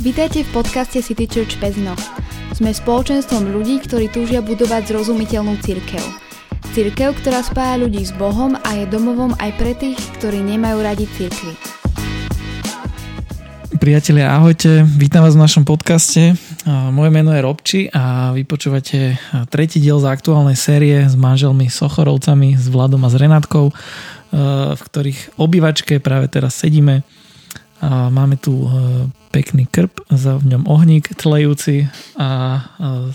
Vítajte v podcaste City Church Pezno. Sme spoločenstvom ľudí, ktorí túžia budovať zrozumiteľnú církev. Církev, ktorá spája ľudí s Bohom a je domovom aj pre tých, ktorí nemajú radi církvy. Priatelia, ahojte, vítam vás v našom podcaste. Moje meno je Robči a vy počúvate tretí diel z aktuálnej série s manželmi Sochorovcami, s Vladom a s Renátkou, v ktorých obývačke práve teraz sedíme a máme tu e, pekný krp, za v ňom ohník tlejúci a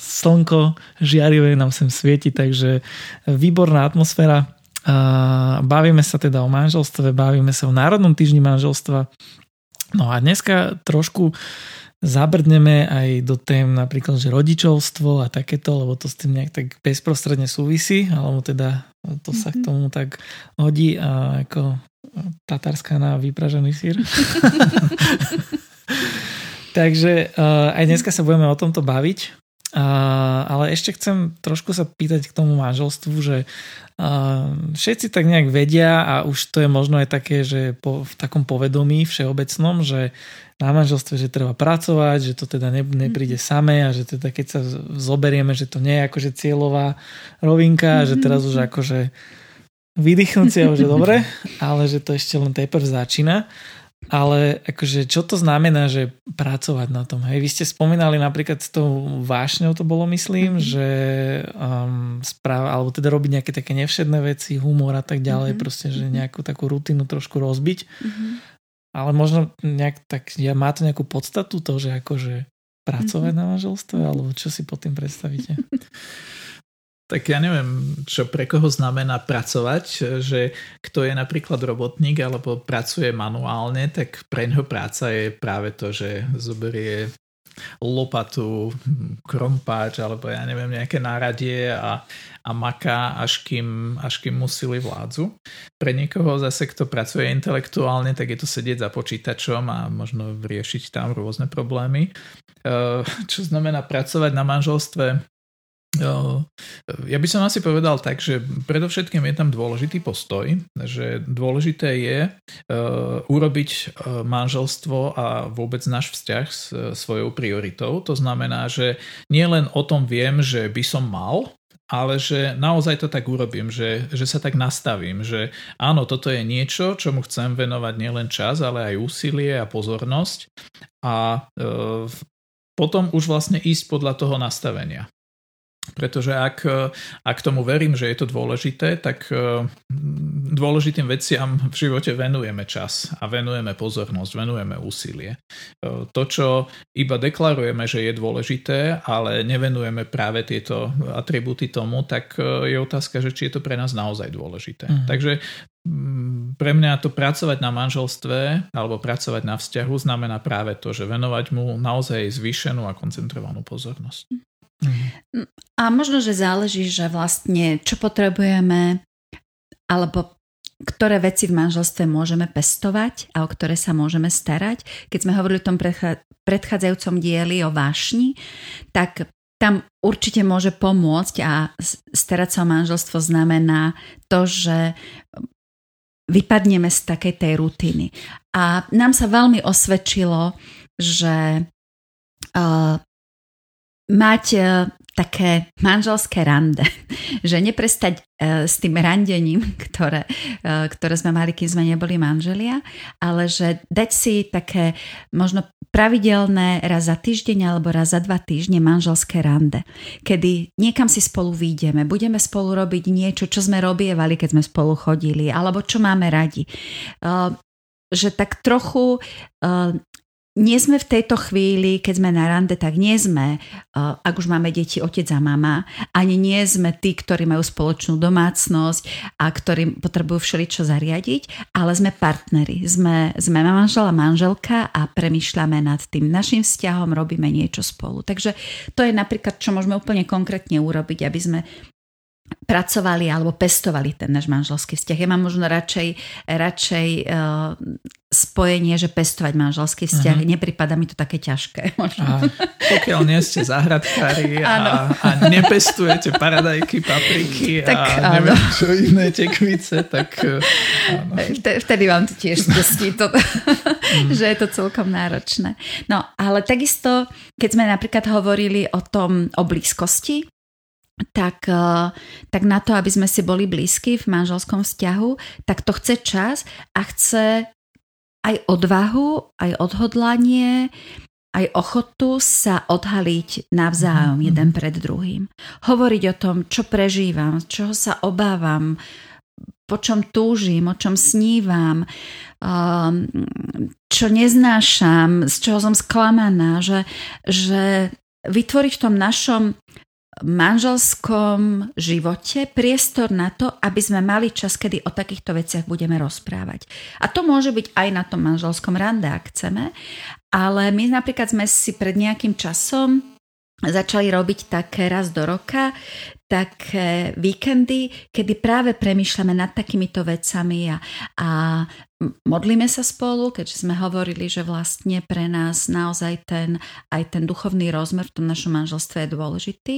slnko žiarivé nám sem svieti, takže výborná atmosféra. Bavíme sa teda o manželstve, bavíme sa o Národnom týždni manželstva. No a dneska trošku zabrdneme aj do tém napríklad, že rodičovstvo a takéto, lebo to s tým nejak tak bezprostredne súvisí, alebo teda to sa k mhm. tomu tak hodí a ako tatarská na vypražený sír. Takže uh, aj dneska sa budeme o tomto baviť. Uh, ale ešte chcem trošku sa pýtať k tomu manželstvu, že uh, všetci tak nejak vedia a už to je možno aj také, že po, v takom povedomí všeobecnom, že na manželstve, že treba pracovať, že to teda ne, nepríde mhm. samé a že teda keď sa zoberieme, že to nie je akože cieľová rovinka, mm-hmm. že teraz už akože vydýchnúť si, že dobre, ale že to ešte len teprv začína. Ale akože čo to znamená, že pracovať na tom? Hej, vy ste spomínali napríklad s tou vášňou to bolo, myslím, mm-hmm. že um, správa, alebo teda robiť nejaké také nevšedné veci, humor a tak ďalej, mm-hmm. proste, že mhm. nejakú takú rutinu trošku rozbiť. Mm-hmm. Ale možno nejak tak, ja, má to nejakú podstatu to, že akože pracovať mm-hmm. na manželstve, alebo čo si pod tým predstavíte? Tak ja neviem, čo pre koho znamená pracovať, že kto je napríklad robotník alebo pracuje manuálne, tak pre neho práca je práve to, že zoberie lopatu, krompáč alebo ja neviem, nejaké náradie a, a maká, až kým, až kým mu sily vládzu. Pre niekoho zase, kto pracuje intelektuálne, tak je to sedieť za počítačom a možno riešiť tam rôzne problémy. Čo znamená pracovať na manželstve? Ja by som asi povedal tak, že predovšetkým je tam dôležitý postoj, že dôležité je uh, urobiť uh, manželstvo a vôbec náš vzťah s svojou prioritou. To znamená, že nie len o tom viem, že by som mal, ale že naozaj to tak urobím, že, že sa tak nastavím, že áno, toto je niečo, čomu chcem venovať nielen čas, ale aj úsilie a pozornosť a uh, potom už vlastne ísť podľa toho nastavenia. Pretože ak, ak tomu verím, že je to dôležité, tak e, dôležitým veciam v živote venujeme čas a venujeme pozornosť, venujeme úsilie. E, to, čo iba deklarujeme, že je dôležité, ale nevenujeme práve tieto atributy tomu, tak je otázka, že či je to pre nás naozaj dôležité. Mm. Takže pre mňa to pracovať na manželstve alebo pracovať na vzťahu znamená práve to, že venovať mu naozaj zvýšenú a koncentrovanú pozornosť. Mm. A možno, že záleží, že vlastne čo potrebujeme alebo ktoré veci v manželstve môžeme pestovať a o ktoré sa môžeme starať. Keď sme hovorili o tom predchádzajúcom dieli o vášni, tak tam určite môže pomôcť a starať sa o manželstvo znamená to, že vypadneme z takej tej rutiny. A nám sa veľmi osvedčilo, že uh, mať uh, také manželské rande, že neprestať uh, s tým randením, ktoré, uh, ktoré sme mali, keď sme neboli manželia, ale že dať si také možno pravidelné raz za týždeň alebo raz za dva týždne manželské rande, kedy niekam si spolu výjdeme, budeme spolu robiť niečo, čo sme robievali, keď sme spolu chodili, alebo čo máme radi. Že tak trochu nie sme v tejto chvíli, keď sme na rande, tak nie sme, ak už máme deti, otec a mama, ani nie sme tí, ktorí majú spoločnú domácnosť a ktorí potrebujú všeličo zariadiť, ale sme partneri, sme, sme manžel a manželka a premyšľame nad tým našim vzťahom, robíme niečo spolu. Takže to je napríklad, čo môžeme úplne konkrétne urobiť, aby sme pracovali alebo pestovali ten náš manželský vzťah. Ja mám možno radšej, radšej uh, spojenie, že pestovať manželský vzťah. Uh-huh. Nepripada mi to také ťažké. A pokiaľ nie ste zahradkári a, a nepestujete paradajky, papriky tak, a neviem áno. čo iné tekvice, tak e, áno. Vtedy vám to tiež spustí, to, mm. že je to celkom náročné. No, ale takisto, keď sme napríklad hovorili o tom, o blízkosti, tak, eh, tak na to, aby sme si boli blízki v manželskom vzťahu, tak to chce čas a chce aj odvahu, aj odhodlanie, aj ochotu sa odhaliť navzájom mm-hmm. jeden pred druhým. Hovoriť o tom, čo prežívam, čoho sa obávam, po čom túžim, o čom snívam, ehm, čo neznášam, z čoho som sklamaná, že, že vytvoriť v tom našom manželskom živote priestor na to, aby sme mali čas, kedy o takýchto veciach budeme rozprávať. A to môže byť aj na tom manželskom rande, ak chceme, ale my napríklad sme si pred nejakým časom začali robiť také raz do roka také víkendy, kedy práve premýšľame nad takýmito vecami a, a modlíme sa spolu, keďže sme hovorili, že vlastne pre nás naozaj ten, aj ten duchovný rozmer v tom našom manželstve je dôležitý.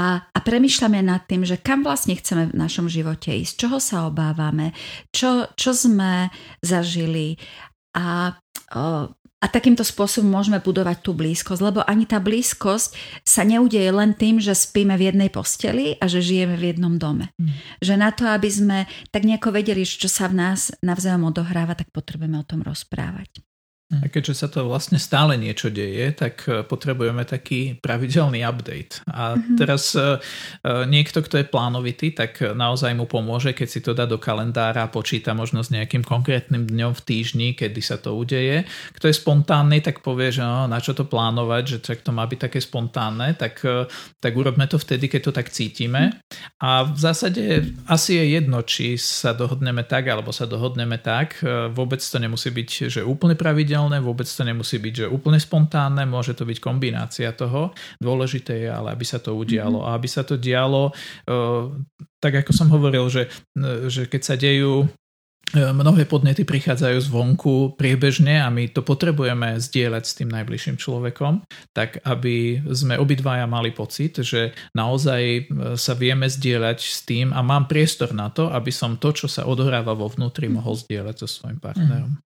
A, a premyšľame nad tým, že kam vlastne chceme v našom živote ísť, čoho sa obávame, čo, čo sme zažili a a takýmto spôsobom môžeme budovať tú blízkosť, lebo ani tá blízkosť sa neudeje len tým, že spíme v jednej posteli a že žijeme v jednom dome. Mm. Že na to, aby sme tak nejako vedeli, čo sa v nás navzájom odohráva, tak potrebujeme o tom rozprávať. A keďže sa to vlastne stále niečo deje, tak e, potrebujeme taký pravidelný update. A mm-hmm. teraz e, e, niekto, kto je plánovitý, tak naozaj mu pomôže, keď si to dá do kalendára a počíta možno s nejakým konkrétnym dňom v týždni, kedy sa to udeje. Kto je spontánny, tak povie, že no, na čo to plánovať, že tak to má byť také spontánne, tak, tak urobme to vtedy, keď to tak cítime. A v zásade asi je jedno, či sa dohodneme tak, alebo sa dohodneme tak. Vôbec to nemusí byť, že úplne pravidelné pravidelné, vôbec to nemusí byť že úplne spontánne, môže to byť kombinácia toho. Dôležité je ale, aby sa to udialo. Mm-hmm. A aby sa to dialo, tak ako som hovoril, že, že keď sa dejú mnohé podnety prichádzajú zvonku priebežne a my to potrebujeme zdieľať s tým najbližším človekom, tak aby sme obidvaja mali pocit, že naozaj sa vieme zdieľať s tým a mám priestor na to, aby som to, čo sa odohráva vo vnútri, mohol zdieľať so svojím partnerom. Mm.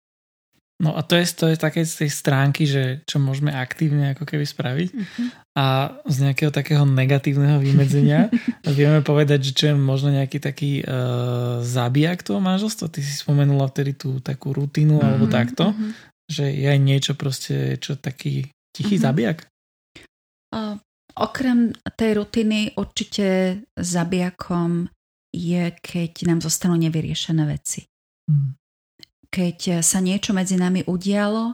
No a to je, to je také z tej stránky, že čo môžeme aktívne ako keby spraviť uh-huh. a z nejakého takého negatívneho vymedzenia vieme povedať, že čo je možno nejaký taký uh, zabijak toho manželstva. Ty si spomenula vtedy tú takú rutinu uh-huh. alebo takto, uh-huh. že je aj niečo proste, čo taký tichý uh-huh. zabijak? Uh, okrem tej rutiny určite zabijakom je, keď nám zostanú nevyriešené veci. Uh-huh keď sa niečo medzi nami udialo,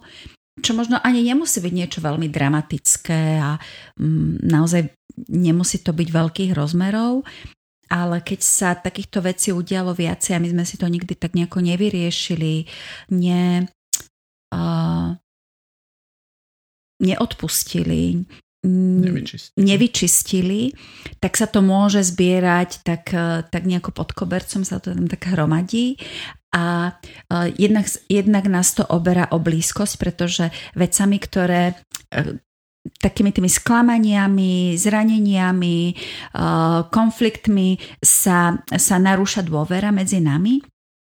čo možno ani nemusí byť niečo veľmi dramatické a mm, naozaj nemusí to byť veľkých rozmerov, ale keď sa takýchto vecí udialo viacej a my sme si to nikdy tak nejako nevyriešili, ne, uh, neodpustili, nevyčistili. nevyčistili, tak sa to môže zbierať tak, tak nejako pod kobercom sa to tam tak hromadí a uh, jednak, jednak nás to oberá o blízkosť, pretože vecami, ktoré uh, takými tými sklamaniami, zraneniami, konfliktmi sa, sa narúša dôvera medzi nami.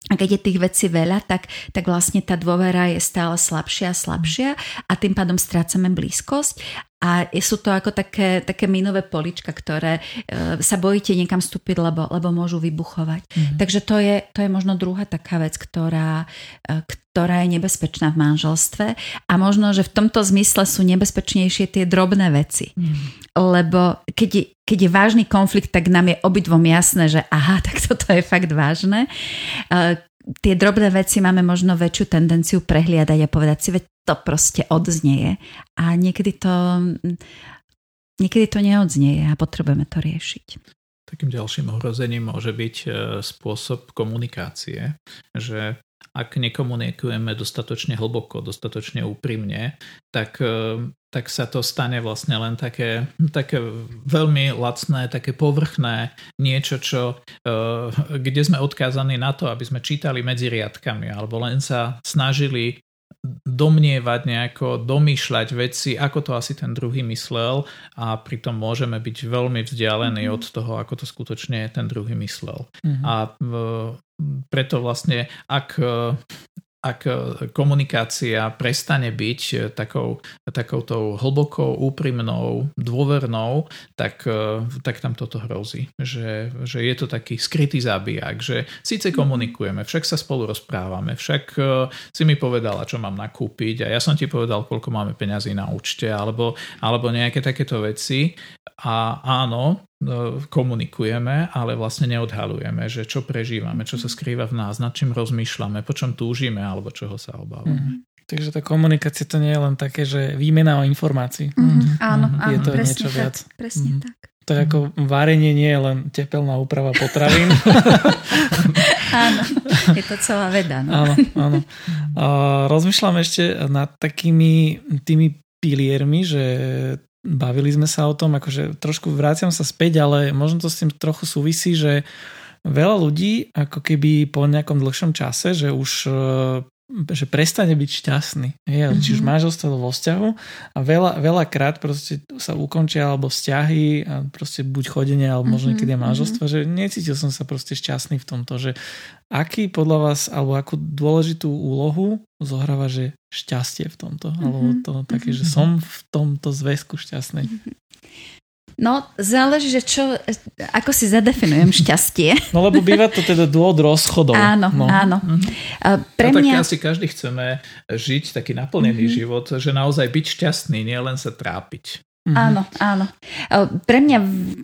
A keď je tých vecí veľa, tak, tak vlastne tá dôvera je stále slabšia a slabšia a tým pádom strácame blízkosť a sú to ako také, také minové polička, ktoré e, sa bojíte niekam vstúpiť, lebo, lebo môžu vybuchovať. Mm-hmm. Takže to je, to je možno druhá taká vec, ktorá, e, ktorá je nebezpečná v manželstve a možno, že v tomto zmysle sú nebezpečnejšie tie drobné veci. Mm-hmm. Lebo keď je, keď je vážny konflikt, tak nám je obidvom jasné, že aha, tak toto je fakt vážne. E, tie drobné veci máme možno väčšiu tendenciu prehliadať a povedať si, veď to proste odznieje. A niekedy to, niekedy to neodznieje a potrebujeme to riešiť. Takým ďalším ohrozením môže byť e, spôsob komunikácie, že ak nekomunikujeme dostatočne hlboko, dostatočne úprimne, tak, e, tak sa to stane vlastne len také, také veľmi lacné, také povrchné niečo, čo, e, kde sme odkázaní na to, aby sme čítali medzi riadkami alebo len sa snažili domnievať nejako, domýšľať veci, ako to asi ten druhý myslel a pritom môžeme byť veľmi vzdialení mm-hmm. od toho, ako to skutočne ten druhý myslel. Mm-hmm. A preto vlastne, ak ak e, komunikácia prestane byť e, takou, takouto hlbokou, úprimnou, dôvernou, tak, e, tak tam toto hrozí. Že, že je to taký skrytý zabijak, že síce komunikujeme, však sa spolu rozprávame, však si mi povedala, čo mám nakúpiť a ja som ti povedal, koľko máme peňazí na účte, alebo, alebo nejaké takéto veci. A áno, No, komunikujeme, ale vlastne neodhalujeme, že čo prežívame, čo sa skrýva v nás, nad čím rozmýšľame, po čom túžime alebo čoho sa obávame. Mm. Takže tá komunikácia to nie je len také, že výmena o informácií. Mm. Áno, áno, je to presne niečo tak, viac. Presne mm. tak. To je ako varenie nie je len tepelná úprava potravín. áno, je to celá veda. No. Áno, áno. A rozmýšľam ešte nad takými tými piliermi, že bavili sme sa o tom, akože trošku vráciam sa späť, ale možno to s tým trochu súvisí, že veľa ľudí ako keby po nejakom dlhšom čase, že už že prestane byť šťastný. Je, mm-hmm. Či už mhm. manželstvo vo vzťahu a veľa, veľakrát proste sa ukončia alebo vzťahy a proste buď chodenie alebo možno mm-hmm. niekedy mhm. manželstvo, že necítil som sa proste šťastný v tomto, že aký podľa vás alebo akú dôležitú úlohu zohráva, že šťastie v tomto, mm-hmm. alebo to také, že mhm. som v tomto zväzku šťastný. Mm-hmm. No, záleží, že čo, ako si zadefinujem šťastie. No lebo býva to teda dôvod rozchodov. Áno, no. áno. Mm-hmm. Pre no, mňa... tak asi každý chceme žiť taký naplnený mm-hmm. život, že naozaj byť šťastný, nie len sa trápiť. Mm-hmm. Áno, áno. Pre mňa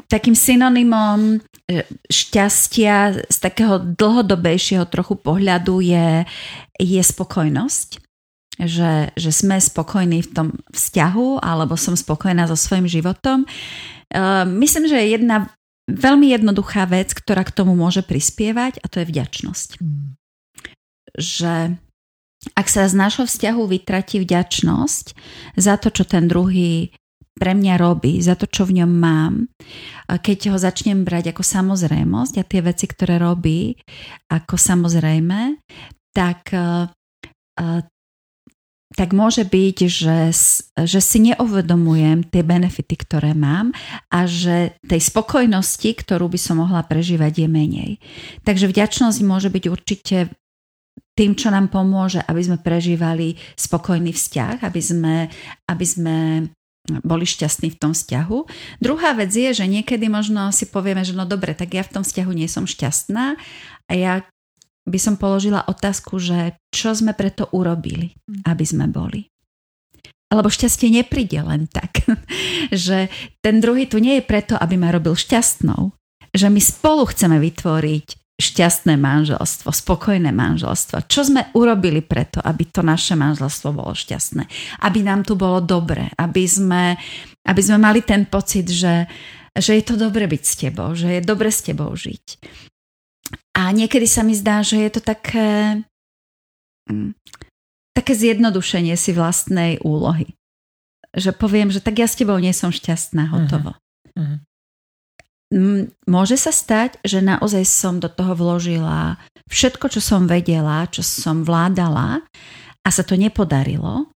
takým synonymom e, šťastia z takého dlhodobejšieho trochu pohľadu je, je spokojnosť že, že sme spokojní v tom vzťahu alebo som spokojná so svojím životom. Uh, myslím, že je jedna veľmi jednoduchá vec, ktorá k tomu môže prispievať a to je vďačnosť. Mm. Že ak sa z nášho vzťahu vytratí vďačnosť za to, čo ten druhý pre mňa robí, za to, čo v ňom mám, keď ho začnem brať ako samozrejmosť a tie veci, ktoré robí ako samozrejme, tak tak môže byť, že, že si neuvedomujem tie benefity, ktoré mám a že tej spokojnosti, ktorú by som mohla prežívať, je menej. Takže vďačnosť môže byť určite tým, čo nám pomôže, aby sme prežívali spokojný vzťah, aby sme, aby sme boli šťastní v tom vzťahu. Druhá vec je, že niekedy možno si povieme, že no dobre, tak ja v tom vzťahu nie som šťastná a ja by som položila otázku, že čo sme preto urobili, hm. aby sme boli. Lebo šťastie nepríde len tak. že ten druhý tu nie je preto, aby ma robil šťastnou. Že my spolu chceme vytvoriť šťastné manželstvo, spokojné manželstvo. Čo sme urobili preto, aby to naše manželstvo bolo šťastné? Aby nám tu bolo dobre, aby sme, aby sme mali ten pocit, že, že je to dobre byť s tebou, že je dobre s tebou žiť. A niekedy sa mi zdá, že je to také, mm, také zjednodušenie si vlastnej úlohy. Že poviem, že tak ja s tebou nie som šťastná, hotovo. Uh-huh. Uh-huh. Môže sa stať, že naozaj som do toho vložila všetko, čo som vedela, čo som vládala a sa to nepodarilo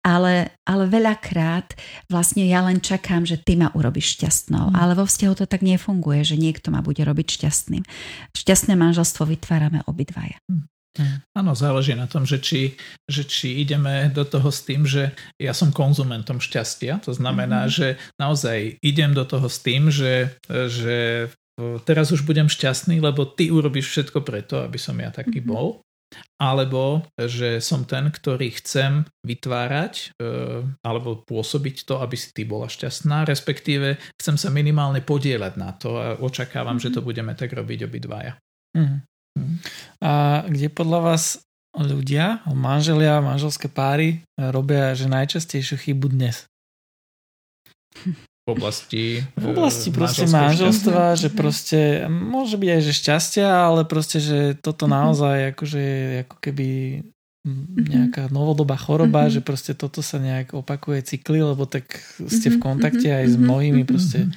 ale, ale veľakrát vlastne ja len čakám, že ty ma urobíš šťastnou. Mm. Ale vo vzťahu to tak nefunguje, že niekto ma bude robiť šťastným. Šťastné manželstvo vytvárame obidvaja. Mm. Áno, záleží na tom, že či, že či ideme do toho s tým, že ja som konzumentom šťastia. To znamená, mm-hmm. že naozaj idem do toho s tým, že, že teraz už budem šťastný, lebo ty urobíš všetko preto, aby som ja taký mm-hmm. bol alebo že som ten, ktorý chcem vytvárať e, alebo pôsobiť to, aby si ty bola šťastná, respektíve chcem sa minimálne podielať na to a očakávam, mm-hmm. že to budeme tak robiť obidvaja. Mm-hmm. A kde podľa vás ľudia, manželia, manželské páry robia že najčastejšiu chybu dnes? v oblasti V oblasti proste manželstva, že proste môže byť aj že šťastia, ale proste, že toto mm-hmm. naozaj akože ako keby nejaká novodobá choroba, mm-hmm. že proste toto sa nejak opakuje cykly, lebo tak ste v kontakte aj s mnohými proste.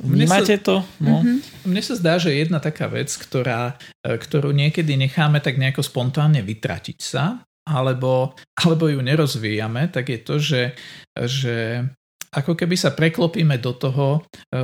Vnímate to? No. Mne sa zdá, že jedna taká vec, ktorá, e, ktorú niekedy necháme tak nejako spontánne vytratiť sa, alebo, alebo ju nerozvíjame, tak je to, že, že ako keby sa preklopíme do toho e,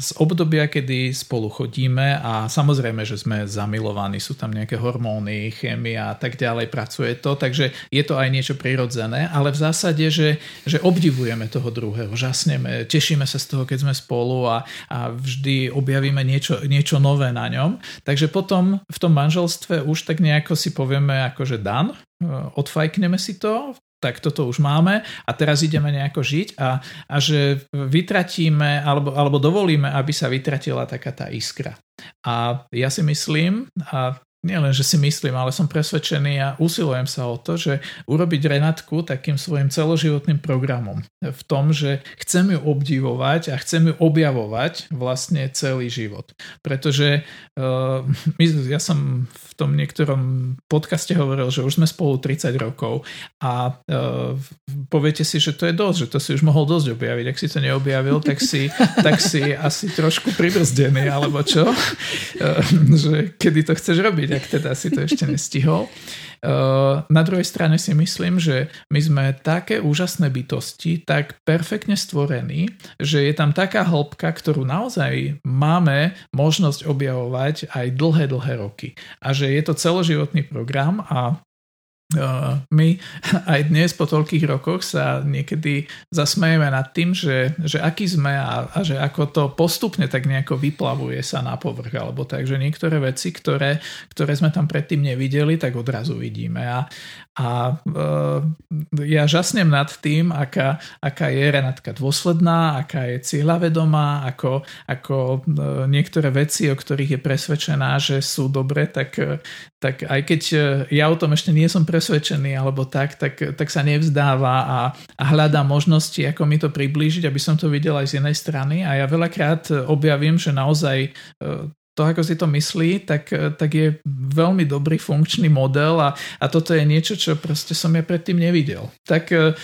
z obdobia, kedy spolu chodíme a samozrejme, že sme zamilovaní, sú tam nejaké hormóny, chémia a tak ďalej, pracuje to, takže je to aj niečo prirodzené, ale v zásade, že, že obdivujeme toho druhého, žasneme, tešíme sa z toho, keď sme spolu a, a vždy objavíme niečo, niečo nové na ňom. Takže potom v tom manželstve už tak nejako si povieme akože dan, e, odfajkneme si to, tak toto už máme a teraz ideme nejako žiť a, a že vytratíme alebo, alebo dovolíme, aby sa vytratila taká tá iskra. A ja si myslím, a nielen, že si myslím, ale som presvedčený a usilujem sa o to, že urobiť Renatku takým svojim celoživotným programom. V tom, že chcem ju obdivovať a chcem ju objavovať vlastne celý život. Pretože uh, ja som v tom niektorom podcaste hovoril, že už sme spolu 30 rokov a uh, poviete si, že to je dosť, že to si už mohol dosť objaviť. Ak si to neobjavil, tak si, tak si asi trošku pribrzdený, alebo čo? Uh, že kedy to chceš robiť? Robiť, ak teda si to ešte nestihol. Uh, na druhej strane si myslím, že my sme také úžasné bytosti, tak perfektne stvorení, že je tam taká hĺbka, ktorú naozaj máme možnosť objavovať aj dlhé, dlhé roky. A že je to celoživotný program a my aj dnes po toľkých rokoch sa niekedy zasmejeme nad tým, že, že aký sme a, a že ako to postupne tak nejako vyplavuje sa na povrch alebo tak, že niektoré veci, ktoré, ktoré sme tam predtým nevideli, tak odrazu vidíme. A, a uh, ja žasnem nad tým, aká, aká je Renatka dôsledná, aká je cieľavedomá, ako, ako uh, niektoré veci, o ktorých je presvedčená, že sú dobre, tak, tak aj keď ja o tom ešte nie som presvedčený alebo tak, tak, tak sa nevzdáva a, a hľadá možnosti, ako mi to priblížiť, aby som to videl aj z jednej strany. A ja veľakrát objavím, že naozaj e, to, ako si to myslí, tak, tak je veľmi dobrý funkčný model a, a toto je niečo, čo proste som ja predtým nevidel. Tak e,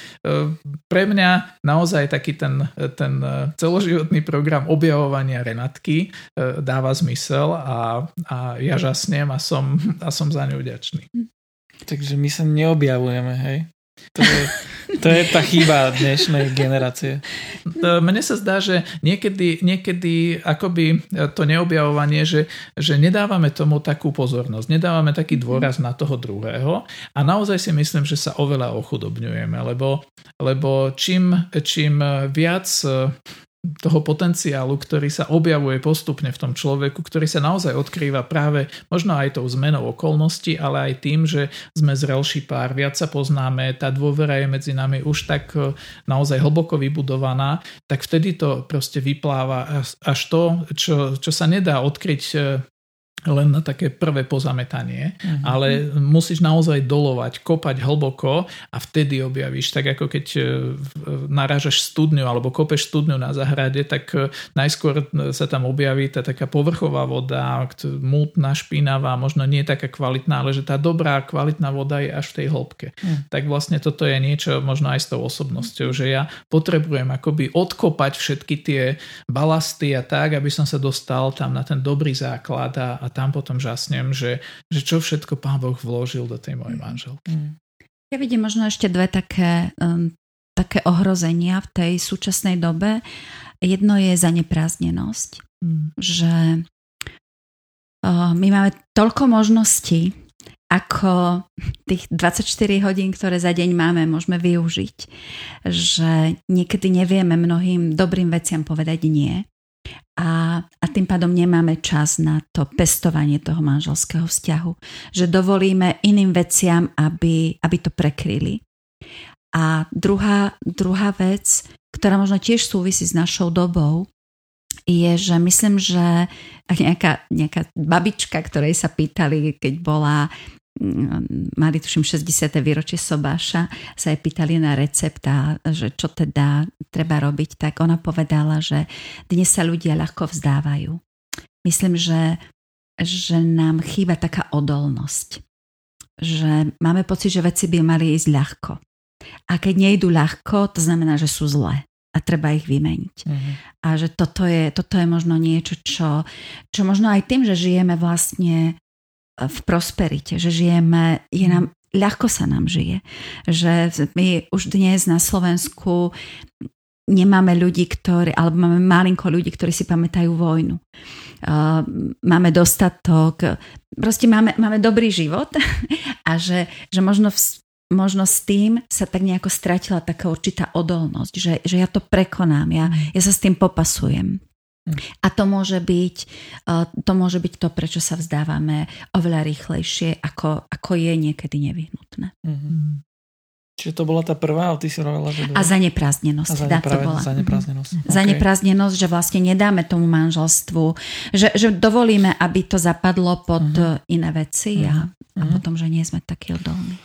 pre mňa naozaj taký ten, ten celoživotný program objavovania Renatky dáva zmysel a, a ja žasnem a som, a som za ňu vďačný. Takže my sa neobjavujeme, hej? To je, to je tá chyba dnešnej generácie. Mne sa zdá, že niekedy, niekedy akoby to neobjavovanie, že, že nedávame tomu takú pozornosť, nedávame taký dôraz na toho druhého a naozaj si myslím, že sa oveľa ochudobňujeme, lebo, lebo čím, čím viac toho potenciálu, ktorý sa objavuje postupne v tom človeku, ktorý sa naozaj odkrýva práve možno aj tou zmenou okolností, ale aj tým, že sme zrelší pár, viac sa poznáme, tá dôvera je medzi nami už tak e, naozaj hlboko vybudovaná, tak vtedy to proste vypláva až to, čo, čo sa nedá odkryť e, len na také prvé pozametanie, uh-huh. ale musíš naozaj dolovať, kopať hlboko a vtedy objavíš. Tak ako keď e, narážaš studňu alebo kopeš studňu na zahrade, tak e, najskôr sa tam objaví tá taká povrchová voda, mútna, špinavá, možno nie taká kvalitná, ale že tá dobrá, kvalitná voda je až v tej hĺbke. Uh-huh. Tak vlastne toto je niečo možno aj s tou osobnosťou, že ja potrebujem akoby odkopať všetky tie balasty a tak, aby som sa dostal tam na ten dobrý základ a, a tam potom žasnem, že, že čo všetko pán Boh vložil do tej mojej manželky. Mm. Ja vidím možno ešte dve také, um, také ohrozenia v tej súčasnej dobe. Jedno je zaneprázdnenosť, mm. že uh, my máme toľko možností, ako tých 24 hodín, ktoré za deň máme, môžeme využiť, že niekedy nevieme mnohým dobrým veciam povedať nie a, a tým pádom nemáme čas na to pestovanie toho manželského vzťahu. Že dovolíme iným veciam, aby, aby to prekryli. A druhá, druhá vec, ktorá možno tiež súvisí s našou dobou, je, že myslím, že nejaká, nejaká babička, ktorej sa pýtali, keď bola mali tuším 60. výročie Sobáša, sa jej pýtali na recept a že čo teda treba robiť, tak ona povedala, že dnes sa ľudia ľahko vzdávajú. Myslím, že, že nám chýba taká odolnosť. Že máme pocit, že veci by mali ísť ľahko. A keď nejdu ľahko, to znamená, že sú zlé a treba ich vymeniť. Uh-huh. A že toto je, toto je možno niečo, čo, čo možno aj tým, že žijeme vlastne v prosperite, že žijeme, je nám, ľahko sa nám žije. Že my už dnes na Slovensku nemáme ľudí, ktorí, alebo máme malinko ľudí, ktorí si pamätajú vojnu. Uh, máme dostatok, proste máme, máme dobrý život a že, že možno v, možno s tým sa tak nejako stratila taká určitá odolnosť, že, že ja to prekonám, ja, ja sa s tým popasujem. A to môže byť eh, to, môže byť to prečo sa vzdávame oveľa rýchlejšie, ako, ako je niekedy nevyhnutné. Mm-hmm. Čiže to bola tá prvá, ale ty si hovorila, že... A za neprázdnenosť. A za, nepráve, to bola. za neprázdnenosť. Mm-hmm. Okay. Za neprázdnenosť, že vlastne nedáme tomu manželstvu, že, že dovolíme, aby to zapadlo pod mm-hmm. iné veci mm-hmm. a, a mm-hmm. potom, že nie sme takí odolní.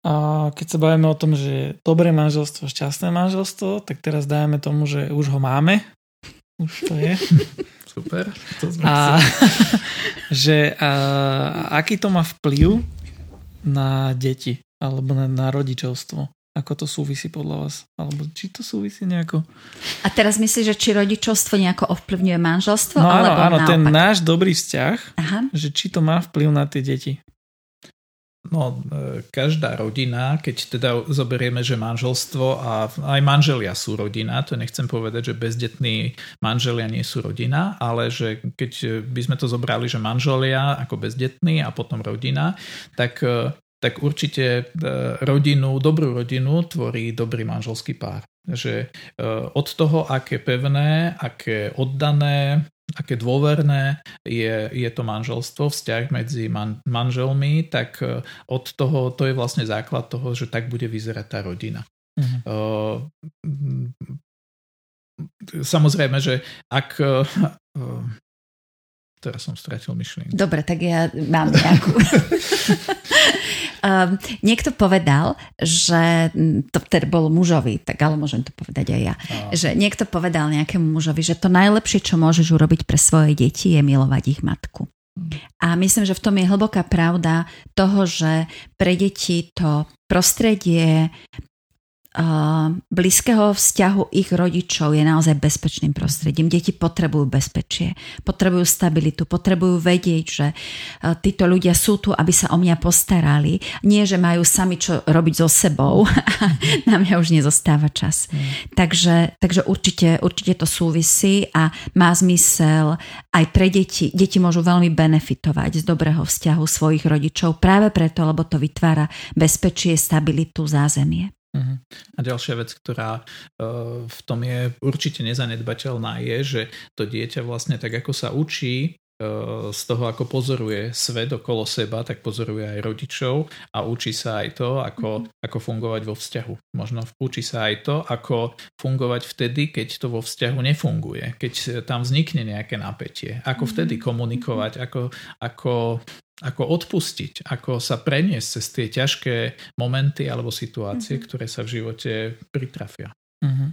A keď sa bavíme o tom, že je dobré manželstvo, šťastné manželstvo, tak teraz dajeme tomu, že už ho máme. Už to je. Super. To sme a, že a, aký to má vplyv na deti alebo na, na rodičovstvo? Ako to súvisí podľa vás? Alebo či to súvisí nejako? A teraz myslíš, že či rodičovstvo nejako ovplyvňuje manželstvo? No alebo áno, áno ten náš dobrý vzťah, Aha. že či to má vplyv na tie deti. No, e, každá rodina, keď teda zoberieme, že manželstvo a aj manželia sú rodina, to nechcem povedať, že bezdetní manželia nie sú rodina, ale že keď by sme to zobrali, že manželia ako bezdetní a potom rodina, tak e, tak určite e, rodinu, dobrú rodinu tvorí dobrý manželský pár. Že od toho, aké pevné, aké oddané, aké dôverné je, je to manželstvo, vzťah medzi man, manželmi, tak e, od toho, to je vlastne základ toho, že tak bude vyzerať tá rodina. Uh-huh. Uh, samozrejme, že ak uh, Teraz som stratil myšlienku. Dobre, tak ja mám nejakú. um, niekto povedal, že to teda bol mužovi, tak ale môžem to povedať aj ja, a. že niekto povedal nejakému mužovi, že to najlepšie, čo môžeš urobiť pre svoje deti, je milovať ich matku. A myslím, že v tom je hlboká pravda toho, že pre deti to prostredie blízkeho vzťahu ich rodičov je naozaj bezpečným prostredím. Deti potrebujú bezpečie, potrebujú stabilitu, potrebujú vedieť, že títo ľudia sú tu, aby sa o mňa postarali. Nie, že majú sami čo robiť so sebou. Na mňa už nezostáva čas. Mm. Takže, takže určite, určite to súvisí a má zmysel aj pre deti. Deti môžu veľmi benefitovať z dobrého vzťahu svojich rodičov práve preto, lebo to vytvára bezpečie, stabilitu, zázemie. Uh-huh. A ďalšia vec, ktorá uh, v tom je určite nezanedbateľná, je, že to dieťa vlastne tak ako sa učí uh, z toho, ako pozoruje svet okolo seba, tak pozoruje aj rodičov a učí sa aj to, ako, uh-huh. ako fungovať vo vzťahu. Možno učí sa aj to, ako fungovať vtedy, keď to vo vzťahu nefunguje, keď tam vznikne nejaké napätie, ako vtedy komunikovať, ako, ako ako odpustiť, ako sa preniesť cez tie ťažké momenty alebo situácie, mm-hmm. ktoré sa v živote pritrafia. Mm-hmm.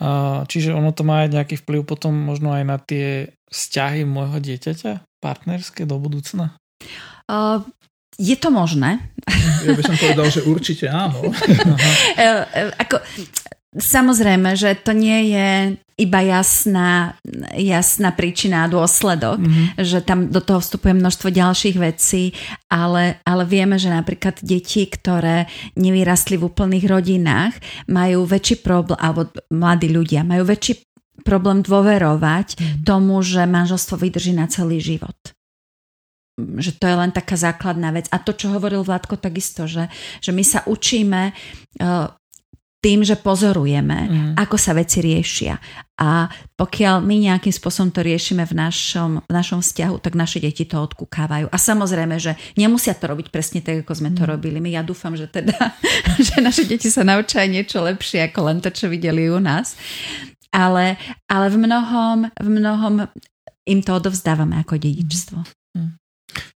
A, čiže ono to má aj nejaký vplyv potom možno aj na tie vzťahy môjho dieťaťa, partnerské do budúcna? Uh, je to možné. Ja by som povedal, že určite áno. Uh, ako, Samozrejme, že to nie je iba jasná, jasná príčina a dôsledok, mm-hmm. že tam do toho vstupuje množstvo ďalších vecí, ale, ale vieme, že napríklad deti, ktoré nevyrastli v úplných rodinách, majú väčší problém, alebo mladí ľudia majú väčší problém dôverovať mm-hmm. tomu, že manželstvo vydrží na celý život že to je len taká základná vec. A to, čo hovoril Vládko, takisto, že, že my sa učíme uh, tým, že pozorujeme, mm. ako sa veci riešia. A pokiaľ my nejakým spôsobom to riešime v našom, v našom vzťahu, tak naše deti to odkúkávajú. A samozrejme, že nemusia to robiť presne tak, ako sme to mm. robili. My ja dúfam, že teda, že naše deti sa naučia niečo lepšie, ako len to, čo videli u nás. Ale, ale v mnohom, v mnohom im to odovzdávame ako dedičstvo. Mm.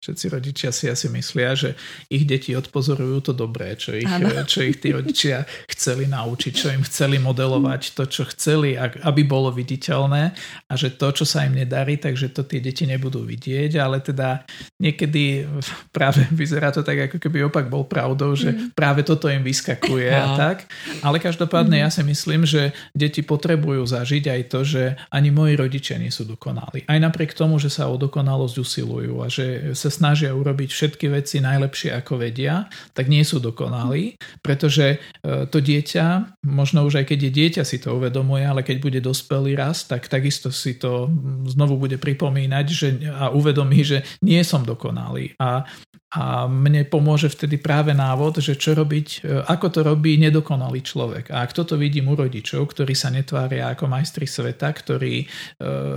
Všetci rodičia si asi myslia, že ich deti odpozorujú to dobré, čo ich, čo ich tí rodičia chceli naučiť, čo im chceli modelovať, to, čo chceli, aby bolo viditeľné a že to, čo sa im nedarí, takže to tie deti nebudú vidieť, ale teda niekedy práve vyzerá to tak, ako keby opak bol pravdou, že mm. práve toto im vyskakuje a tak. Ale každopádne ja si myslím, že deti potrebujú zažiť aj to, že ani moji rodičia nie sú dokonali. Aj napriek tomu, že sa o dokonalosť usilujú a že sa snažia urobiť všetky veci najlepšie ako vedia, tak nie sú dokonalí, pretože e, to dieťa, možno už aj keď je dieťa si to uvedomuje, ale keď bude dospelý raz, tak takisto si to znovu bude pripomínať že, a uvedomí, že nie som dokonalý. A a mne pomôže vtedy práve návod, že čo robiť, e, ako to robí nedokonalý človek. A ak toto vidím u rodičov, ktorí sa netvária ako majstri sveta, ktorí e,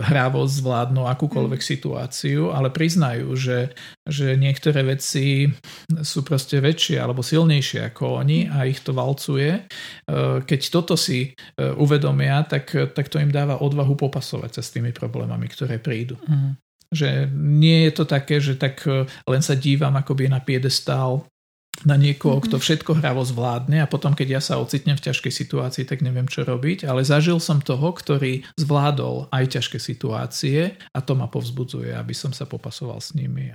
hrávo zvládnu akúkoľvek mm. situáciu, ale priznajú, že, že niektoré veci sú proste väčšie alebo silnejšie ako oni a ich to valcuje. E, keď toto si uvedomia, tak, tak to im dáva odvahu popasovať sa s tými problémami, ktoré prídu. Mm. Že nie je to také, že tak e, len sa dívam akoby na piedestál na niekoho, mm-hmm. kto všetko hravo zvládne a potom, keď ja sa ocitnem v ťažkej situácii, tak neviem, čo robiť, ale zažil som toho, ktorý zvládol aj ťažké situácie a to ma povzbudzuje, aby som sa popasoval s nimi.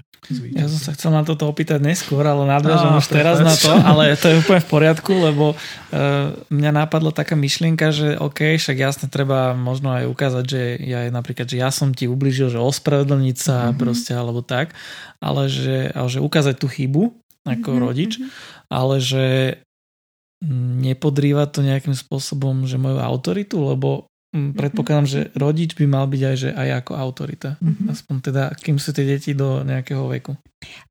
Ja som sa chcel na toto opýtať neskôr, ale nadviažem už teraz na to, ale to je úplne v poriadku, lebo uh, mňa napadla taká myšlienka, že OK, však jasne treba možno aj ukázať, že ja napríklad, že ja som ti ubližil, že ospravedlniť sa mm-hmm. proste alebo tak, ale že, ale že ukázať tú chybu ako mm-hmm. rodič, mhm. ale že nepodrýva to nejakým spôsobom, že moju autoritu, lebo mm, predpokladám, že rodič by mal byť aj, že aj ako autorita. Mm-hmm. Aspoň teda, kým sú tie deti do nejakého veku.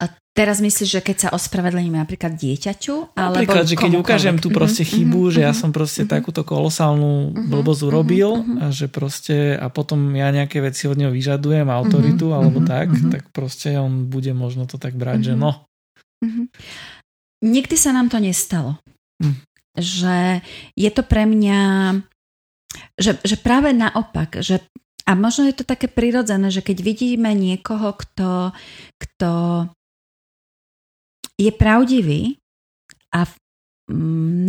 A teraz myslíš, že keď sa ospravedlním napríklad dieťaťu? Napríklad, že keď ukážem tú proste chybu, mm-hmm. že ja som proste mm-hmm. takúto kolosálnu mm-hmm. blbosť urobil mm-hmm. a že proste a potom ja nejaké veci od neho vyžadujem, autoritu mm-hmm. alebo tak, mm-hmm. tak proste on bude možno to tak brať, mm-hmm. že no, Mm-hmm. Nikdy sa nám to nestalo. Mm. Že je to pre mňa, že, že práve naopak, že a možno je to také prirodzené, že keď vidíme niekoho, kto, kto je pravdivý a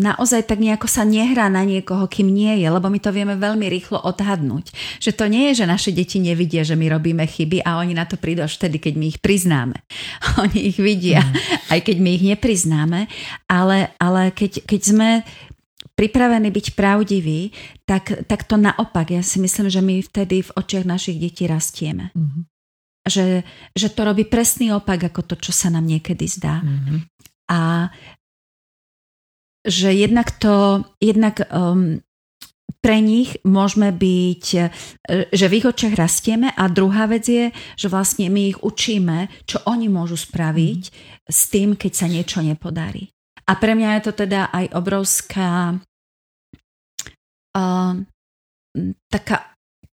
naozaj tak nejako sa nehrá na niekoho, kým nie je, lebo my to vieme veľmi rýchlo odhadnúť. Že to nie je, že naše deti nevidia, že my robíme chyby a oni na to prídu až vtedy, keď my ich priznáme. Oni ich vidia, mm. aj keď my ich nepriznáme, ale, ale keď, keď sme pripravení byť pravdiví, tak, tak to naopak. Ja si myslím, že my vtedy v očiach našich detí rastieme. Mm. Že, že to robí presný opak ako to, čo sa nám niekedy zdá. Mm-hmm. A že jednak to, jednak um, pre nich môžeme byť, e, že v ich očiach rastieme a druhá vec je, že vlastne my ich učíme, čo oni môžu spraviť mm. s tým, keď sa niečo nepodarí. A pre mňa je to teda aj obrovská uh, taká,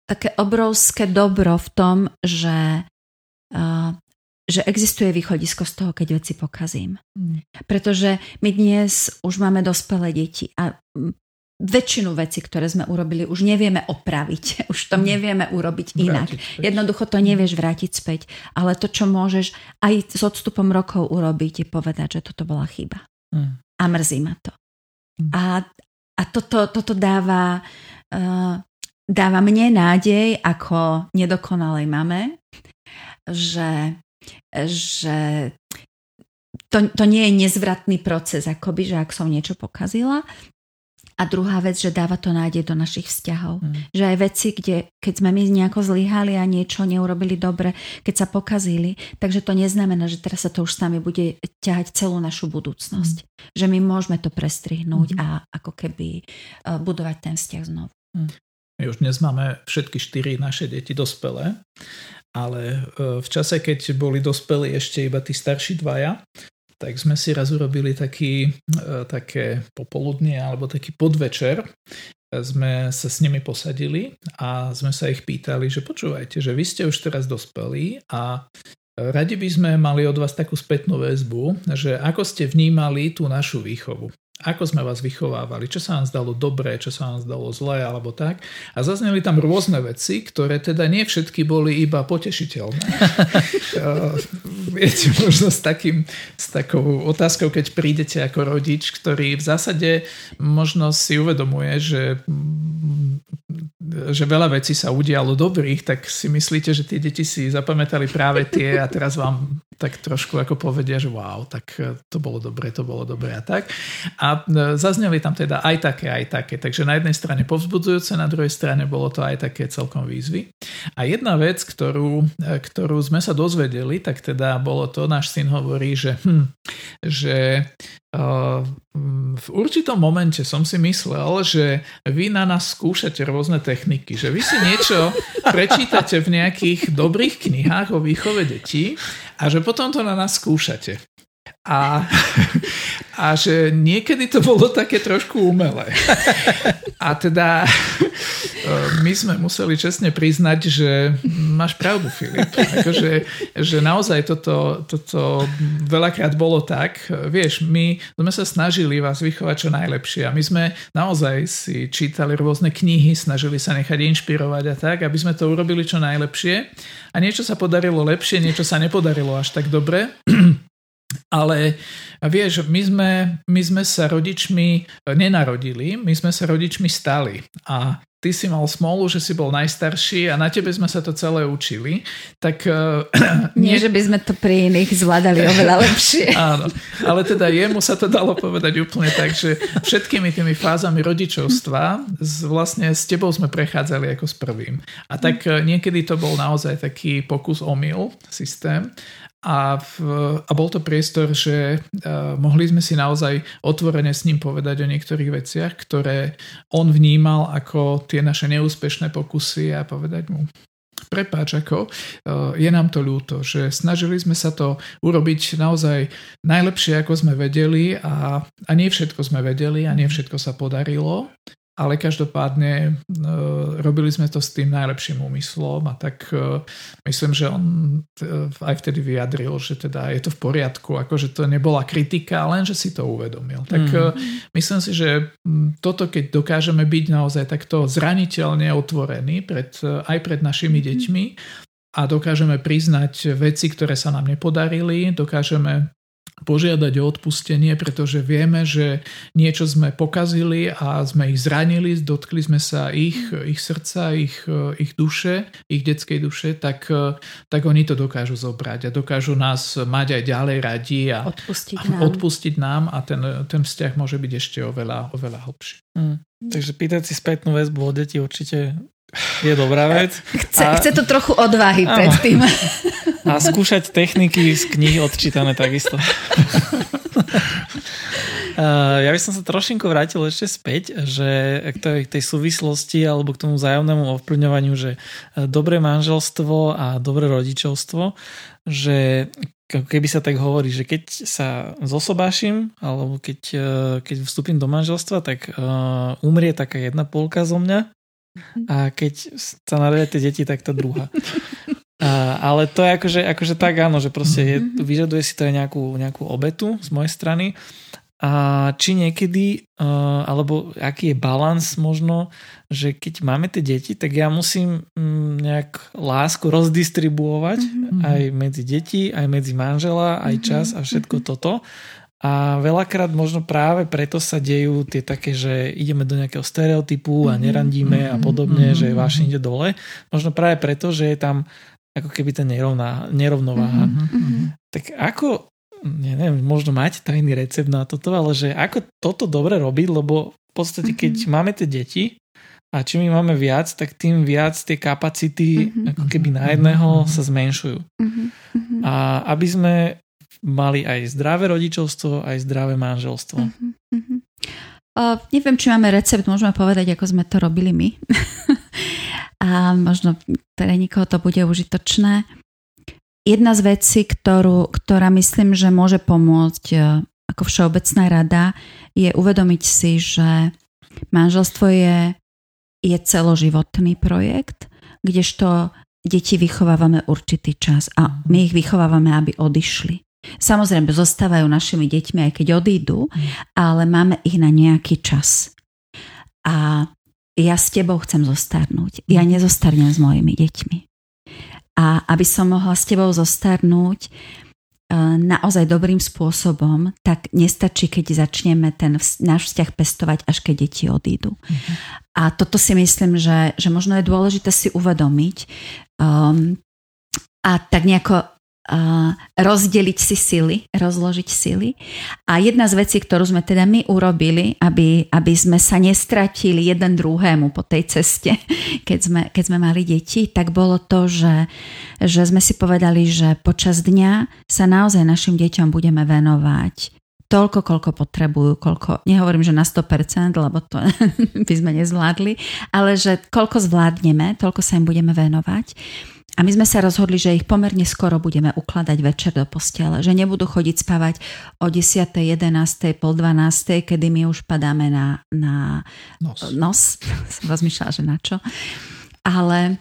také obrovské dobro v tom, že uh, že existuje východisko z toho, keď veci pokazím. Mm. Pretože my dnes už máme dospelé deti a väčšinu vecí, ktoré sme urobili, už nevieme opraviť. Už to mm. nevieme urobiť inak. Jednoducho to nevieš vrátiť späť. Ale to, čo môžeš aj s odstupom rokov urobiť, je povedať, že toto bola chyba. Mm. A mrzí ma to. Mm. A, a toto, toto dáva, uh, dáva mne nádej ako nedokonalej mame, že že to, to nie je nezvratný proces, akoby, že ak som niečo pokazila. A druhá vec, že dáva to nádej do našich vzťahov. Mm. Že aj veci, kde, keď sme my nejako zlyhali a niečo neurobili dobre, keď sa pokazili, takže to neznamená, že teraz sa to už s nami bude ťahať celú našu budúcnosť. Mm. Že my môžeme to prestrihnúť mm. a ako keby uh, budovať ten vzťah znovu. Mm. My už dnes máme všetky štyri naše deti dospelé ale e, v čase, keď boli dospelí ešte iba tí starší dvaja, tak sme si raz urobili taký, e, také popoludnie alebo taký podvečer. Sme sa s nimi posadili a sme sa ich pýtali, že počúvajte, že vy ste už teraz dospelí a radi by sme mali od vás takú spätnú väzbu, že ako ste vnímali tú našu výchovu. Ako sme vás vychovávali, čo sa vám zdalo dobré, čo sa vám zdalo zlé alebo tak. A zazneli tam rôzne veci, ktoré teda nie všetky boli iba potešiteľné. Viete, možno s, takým, s takou otázkou, keď prídete ako rodič, ktorý v zásade možno si uvedomuje, že že veľa vecí sa udialo dobrých, tak si myslíte, že tie deti si zapamätali práve tie a teraz vám tak trošku ako povedia, že wow, tak e, to bolo dobre, to bolo dobre a tak. A e, zazneli tam teda aj také, aj také. Takže na jednej strane povzbudzujúce, na druhej strane bolo to aj také celkom výzvy. A jedna vec, ktorú, e, ktorú sme sa dozvedeli, tak teda bolo to, náš syn hovorí, že, hm, že v určitom momente som si myslel, že vy na nás skúšate rôzne techniky, že vy si niečo prečítate v nejakých dobrých knihách o výchove detí a že potom to na nás skúšate. A, a že niekedy to bolo také trošku umelé. A teda my sme museli čestne priznať, že máš pravdu, Filip. Akože, že naozaj toto, toto veľakrát bolo tak. Vieš, my sme sa snažili vás vychovať čo najlepšie a my sme naozaj si čítali rôzne knihy, snažili sa nechať inšpirovať a tak, aby sme to urobili čo najlepšie. A niečo sa podarilo lepšie, niečo sa nepodarilo až tak dobre. Ale vieš, my sme, my sme sa rodičmi nenarodili, my sme sa rodičmi stali. A ty si mal smolu, že si bol najstarší a na tebe sme sa to celé učili, tak... Nie, nie že by sme to pri iných zvládali oveľa lepšie. Áno, ale teda jemu sa to dalo povedať úplne tak, že všetkými tými fázami rodičovstva vlastne s tebou sme prechádzali ako s prvým. A tak eh, niekedy to bol naozaj taký pokus omyl systém a, v, a bol to priestor, že uh, mohli sme si naozaj otvorene s ním povedať o niektorých veciach, ktoré on vnímal ako tie naše neúspešné pokusy a povedať mu, prepáč, ako uh, je nám to ľúto, že snažili sme sa to urobiť naozaj najlepšie, ako sme vedeli a, a nie všetko sme vedeli a nie všetko sa podarilo ale každopádne e, robili sme to s tým najlepším úmyslom a tak e, myslím, že on e, aj vtedy vyjadril, že teda je to v poriadku, akože to nebola kritika, len že si to uvedomil. Tak mm. myslím si, že toto, keď dokážeme byť naozaj takto zraniteľne otvorení pred, aj pred našimi mm. deťmi a dokážeme priznať veci, ktoré sa nám nepodarili, dokážeme požiadať o odpustenie, pretože vieme, že niečo sme pokazili a sme ich zranili, dotkli sme sa ich, ich srdca, ich, ich duše, ich detskej duše, tak, tak oni to dokážu zobrať a dokážu nás mať aj ďalej radi a odpustiť nám, odpustiť nám a ten, ten vzťah môže byť ešte oveľa, oveľa hlbší. Mm. Takže pýtať si spätnú väzbu od detí určite je dobrá vec. Chce, a... chce to trochu odvahy pred tým. A skúšať techniky z knihy odčítané takisto. Ja by som sa trošinko vrátil ešte späť, že k tej, súvislosti alebo k tomu vzájomnému ovplyvňovaniu, že dobré manželstvo a dobré rodičovstvo, že keby sa tak hovorí, že keď sa zosobášim alebo keď, keď vstúpim do manželstva, tak umrie taká jedna polka zo mňa a keď sa narodia tie deti, tak tá druhá. A, ale to je akože, akože tak áno, že proste je, mhm. vyžaduje si to aj nejakú, nejakú obetu z mojej strany. A či niekedy, uh, alebo aký je balans možno, že keď máme tie deti, tak ja musím um, nejak lásku rozdistribuovať mm-hmm. aj medzi deti, aj medzi manžela, aj čas a všetko toto. A veľakrát možno práve preto sa dejú tie také, že ideme do nejakého stereotypu a mhm. nerandíme a mhm. podobne, mm-hmm. že vášne ide dole. Možno práve preto, že je tam ako keby tá nerovná, nerovnováha. Mm-hmm. Tak ako, neviem, možno máte tajný recept na toto, ale že ako toto dobre robiť, lebo v podstate keď mm-hmm. máme tie deti a čím my máme viac, tak tým viac tie kapacity mm-hmm. ako keby na jedného sa zmenšujú. Mm-hmm. A aby sme mali aj zdravé rodičovstvo, aj zdravé manželstvo. Uh-huh, uh-huh. Uh, neviem, či máme recept, môžeme povedať, ako sme to robili my. a možno pre nikoho to bude užitočné. Jedna z vecí, ktorú, ktorá myslím, že môže pomôcť uh, ako všeobecná rada, je uvedomiť si, že manželstvo je, je celoživotný projekt, kdežto deti vychovávame určitý čas a my ich vychovávame, aby odišli Samozrejme, zostávajú našimi deťmi, aj keď odídu, ale máme ich na nejaký čas. A ja s tebou chcem zostarnúť. Ja nezostarnem s mojimi deťmi. A aby som mohla s tebou zostarnúť, naozaj dobrým spôsobom, tak nestačí, keď začneme ten náš vzťah pestovať, až keď deti odídu. Uh-huh. A toto si myslím, že, že možno je dôležité si uvedomiť um, a tak nejako rozdeliť si sily, rozložiť sily. A jedna z vecí, ktorú sme teda my urobili, aby, aby sme sa nestratili jeden druhému po tej ceste, keď sme, keď sme mali deti, tak bolo to, že, že sme si povedali, že počas dňa sa naozaj našim deťom budeme venovať toľko, koľko potrebujú, koľko, nehovorím, že na 100%, lebo to by sme nezvládli, ale že koľko zvládneme, toľko sa im budeme venovať. A my sme sa rozhodli, že ich pomerne skoro budeme ukladať večer do postele, že nebudú chodiť spávať o 10., 11., pol 12., kedy my už padáme na, na nos. nos. Som rozmýšľala, že na čo. Ale,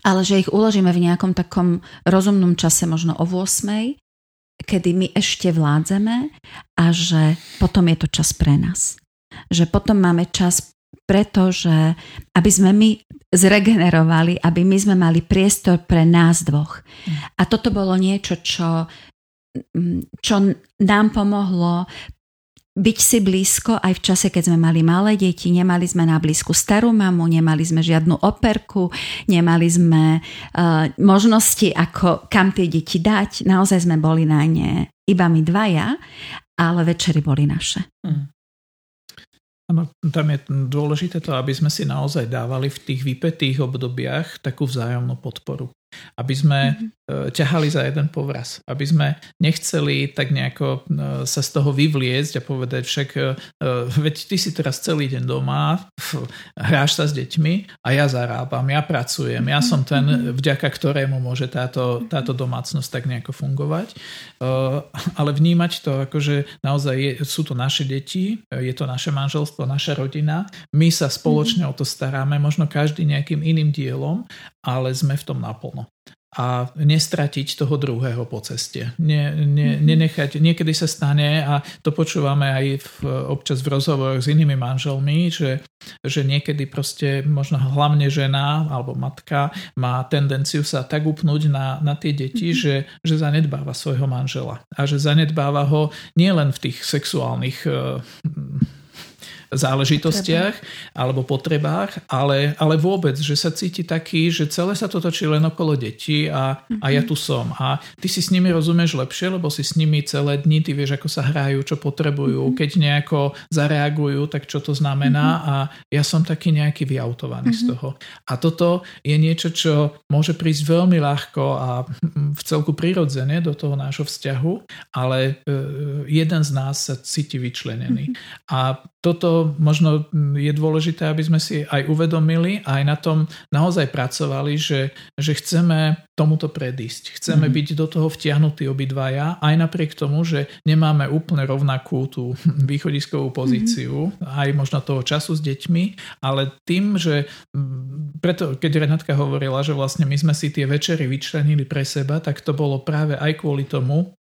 ale že ich uložíme v nejakom takom rozumnom čase, možno o 8., kedy my ešte vládzeme a že potom je to čas pre nás. Že potom máme čas pretože aby sme my zregenerovali, aby my sme mali priestor pre nás dvoch. A toto bolo niečo, čo, mm, čo nám pomohlo byť si blízko aj v čase, keď sme mali malé deti, nemali sme na blízku starú mamu, nemali sme žiadnu operku, nemali sme uh, možnosti, ako kam tie deti dať. Naozaj sme boli na ne iba my dvaja, ale večery boli naše. Mm. Ano, tam je dôležité to, aby sme si naozaj dávali v tých vypetých obdobiach takú vzájomnú podporu aby sme mm-hmm. ťahali za jeden povraz, aby sme nechceli tak nejako e, sa z toho vyvliecť a povedať však, e, veď ty si teraz celý deň doma, hráš sa s deťmi a ja zarábam, ja pracujem, ja som ten, mhm. vďaka ktorému môže táto, táto domácnosť tak nejako fungovať, ale vnímať to ako, že naozaj je, sú to naše deti, je to naše manželstvo, naša rodina, my sa spoločne mhm. o to staráme, možno každý nejakým iným dielom, ale sme v tom naplno a nestratiť toho druhého po ceste. Ne, ne, mhm. nenechať, niekedy sa stane a to počúvame aj v, občas v rozhovoroch s inými manželmi, že, že niekedy proste možno hlavne žena alebo matka má tendenciu sa tak upnúť na, na tie deti, mm-hmm. že, že zanedbáva svojho manžela a že zanedbáva ho nielen v tých sexuálnych záležitostiach alebo potrebách, ale, ale vôbec, že sa cíti taký, že celé sa to točí len okolo detí a, mm-hmm. a ja mhm. tu som. A ty si s nimi rozumieš lepšie, lebo si s nimi celé dni, ty vieš, ako sa hrajú, čo potrebujú, mm-hmm. keď nejako zareagujú, tak čo to znamená mm-hmm. a ja som taký nejaký vyautovaný mm-hmm. z toho. A toto je niečo, čo môže prísť veľmi ľahko a v celku prirodzene do toho nášho vzťahu, ale e, jeden z nás sa cíti vyčlenený. Mm-hmm. A toto možno je dôležité, aby sme si aj uvedomili a aj na tom naozaj pracovali, že, že chceme tomuto predísť. Chceme mm. byť do toho vtiahnutí obidvaja, aj napriek tomu, že nemáme úplne rovnakú tú východiskovú pozíciu, mm. aj možno toho času s deťmi, ale tým, že preto, keď Renatka hovorila, že vlastne my sme si tie večery vyčlenili pre seba, tak to bolo práve aj kvôli tomu,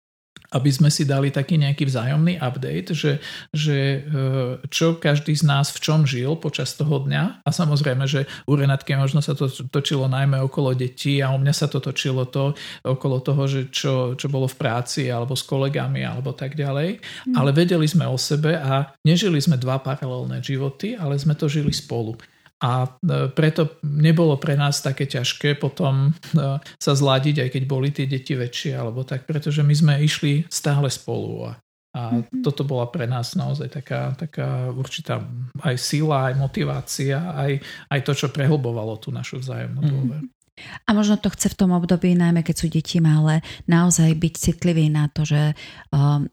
aby sme si dali taký nejaký vzájomný update, že, že e, čo každý z nás v čom žil počas toho dňa. A samozrejme, že u Renatky možno sa to točilo najmä okolo detí a u mňa sa to točilo to okolo toho, že čo, čo bolo v práci alebo s kolegami alebo tak ďalej. Mm. Ale vedeli sme o sebe a nežili sme dva paralelné životy, ale sme to žili spolu. A e, preto nebolo pre nás také ťažké potom e, sa zladiť, aj keď boli tie deti väčšie alebo tak, pretože my sme išli stále spolu a, a mm-hmm. toto bola pre nás naozaj taká, taká určitá aj sila, aj motivácia, aj, aj to, čo prehlbovalo tú našu vzájomnú mhm. dôveru. Mm-hmm. A možno to chce v tom období, najmä keď sú deti malé, naozaj byť citlivý na to, že um,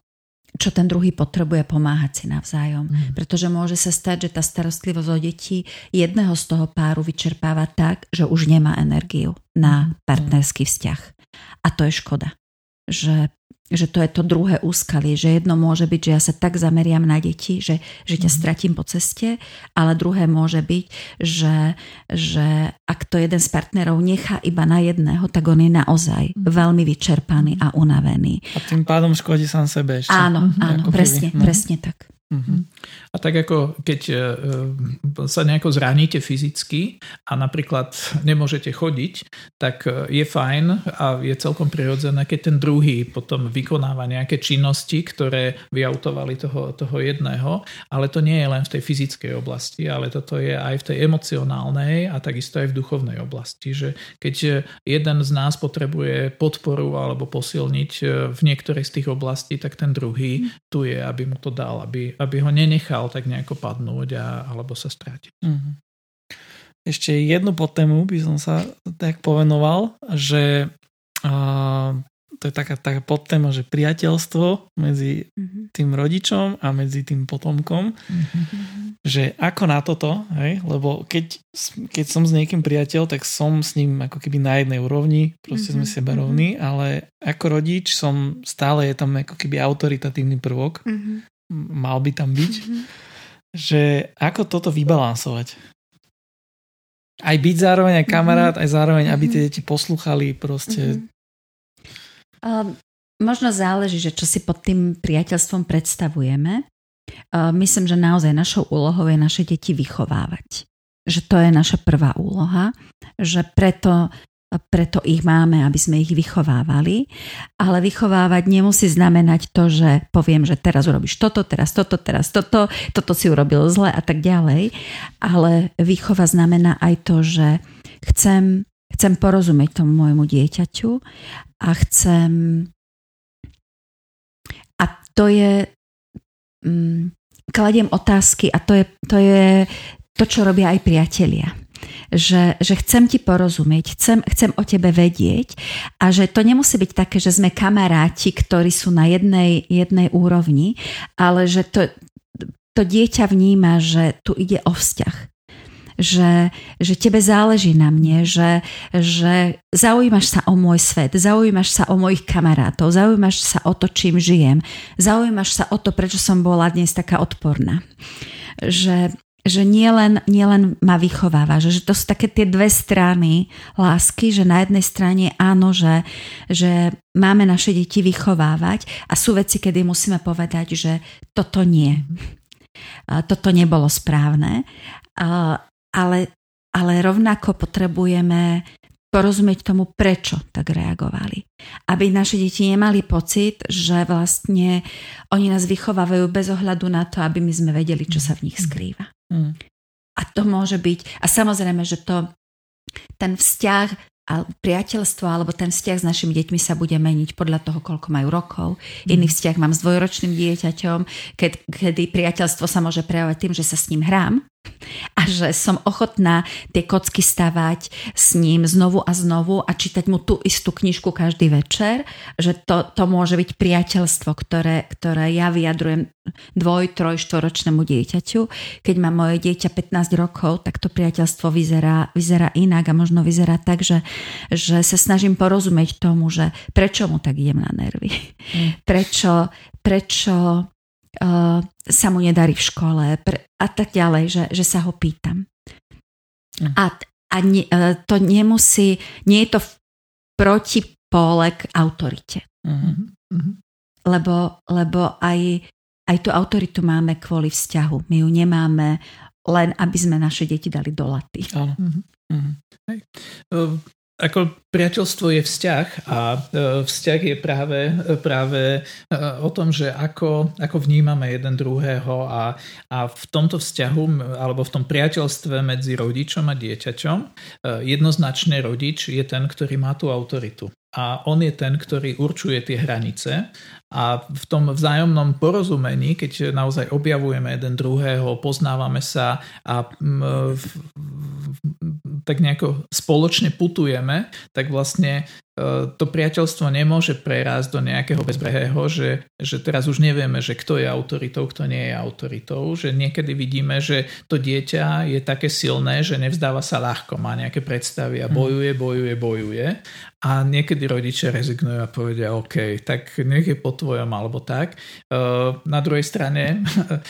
čo ten druhý potrebuje pomáhať si navzájom. Mm. Pretože môže sa stať, že tá starostlivosť o deti jedného z toho páru vyčerpáva tak, že už nemá energiu na mm. partnerský vzťah. A to je škoda. Že že to je to druhé úskalie, že jedno môže byť, že ja sa tak zameriam na deti, že, že ťa mhm. stratím po ceste, ale druhé môže byť, že, že ak to jeden z partnerov nechá iba na jedného, tak on je naozaj mm. veľmi vyčerpaný a unavený. A tým pádom škodí sám sebe ešte. Áno, áno, presne, presne tak. Uh-huh. A tak ako keď uh, sa nejako zraníte fyzicky a napríklad nemôžete chodiť, tak uh, je fajn a je celkom prirodzené, keď ten druhý potom vykonáva nejaké činnosti, ktoré vyautovali toho, toho jedného, ale to nie je len v tej fyzickej oblasti, ale toto je aj v tej emocionálnej a takisto aj v duchovnej oblasti, že keď jeden z nás potrebuje podporu alebo posilniť v niektorej z tých oblastí, tak ten druhý tu je, aby mu to dal, aby, aby ho nenechal tak nejako padnúť a, alebo sa strátiť. Mm-hmm. Ešte jednu podtému by som sa tak povenoval, že uh, to je taká, taká podtéma, že priateľstvo medzi mm-hmm. tým rodičom a medzi tým potomkom, mm-hmm. že ako na toto, hej? lebo keď, keď som s niekým priateľ, tak som s ním ako keby na jednej úrovni, proste mm-hmm. sme sebe rovní, ale ako rodič som stále je tam ako keby autoritatívny prvok, mm-hmm mal by tam byť, mm-hmm. že ako toto vybalansovať. Aj byť zároveň aj kamarát, mm-hmm. aj zároveň, aby tie mhm. deti poslúchali proste. Mm-hmm. Uh, možno záleží, že čo si pod tým priateľstvom predstavujeme. Uh, myslím, že naozaj našou úlohou je naše deti vychovávať. Že to je naša prvá úloha, že preto preto ich máme, aby sme ich vychovávali. Ale vychovávať nemusí znamenať to, že poviem, že teraz urobíš toto, teraz toto, teraz toto, toto si urobil zle a tak ďalej. Ale výchova znamená aj to, že chcem, chcem porozumieť tomu môjmu dieťaťu a chcem... A to je... Mm, kladiem otázky a to je, to je to, čo robia aj priatelia že, že chcem ti porozumieť, chcem, chcem o tebe vedieť a že to nemusí byť také, že sme kamaráti, ktorí sú na jednej, jednej úrovni, ale že to, to dieťa vníma, že tu ide o vzťah. Že, že tebe záleží na mne, že, že zaujímaš sa o môj svet, zaujímaš sa o mojich kamarátov, zaujímaš sa o to, čím žijem, zaujímaš sa o to, prečo som bola dnes taká odporná. Že, že nielen nie len ma vychováva, že, že to sú také tie dve strany lásky, že na jednej strane áno, že, že máme naše deti vychovávať a sú veci, kedy musíme povedať, že toto nie. Toto nebolo správne, ale, ale rovnako potrebujeme porozumieť tomu, prečo tak reagovali. Aby naše deti nemali pocit, že vlastne oni nás vychovávajú bez ohľadu na to, aby my sme vedeli, čo sa v nich skrýva. Mm. A to môže byť, a samozrejme, že to ten vzťah priateľstvo alebo ten vzťah s našimi deťmi sa bude meniť podľa toho, koľko majú rokov. Mm. Iný vzťah mám s dvojročným dieťaťom, keď, kedy priateľstvo sa môže prejavovať tým, že sa s ním hrám a že som ochotná tie kocky stavať s ním znovu a znovu a čítať mu tú istú knižku každý večer, že to, to môže byť priateľstvo, ktoré, ktoré ja vyjadrujem dvoj, troj, štoročnému dieťaťu. Keď má moje dieťa 15 rokov, tak to priateľstvo vyzerá, vyzerá inak a možno vyzerá tak, že, že sa snažím porozumieť tomu, že prečo mu tak idem na nervy. Mm. Prečo, prečo sa mu nedarí v škole pre, a tak ďalej, že, že sa ho pýtam. Mm. A, a ne, uh, to nemusí, nie je to v protipole k autorite. Mm-hmm. Lebo, lebo aj, aj tú autoritu máme kvôli vzťahu. My ju nemáme len, aby sme naše deti dali do laty. Áno. Mm-hmm. Hej. Ako priateľstvo je vzťah a e, vzťah je práve, práve e, o tom, že ako, ako vnímame jeden druhého a, a v tomto vzťahu alebo v tom priateľstve medzi rodičom a dieťaťom e, jednoznačne rodič je ten, ktorý má tú autoritu a on je ten, ktorý určuje tie hranice a v tom vzájomnom porozumení, keď naozaj objavujeme jeden druhého, poznávame sa a tak nejako spoločne putujeme, tak vlastne to priateľstvo nemôže prerásť do nejakého bezbrehého, že, že teraz už nevieme, že kto je autoritou, kto nie je autoritou, že niekedy vidíme, že to dieťa je také silné, že nevzdáva sa ľahko, má nejaké predstavy a hm. bojuje, bojuje, bojuje a niekedy rodičia rezignujú a povedia OK, tak nech je po tvojom alebo tak. Na druhej strane,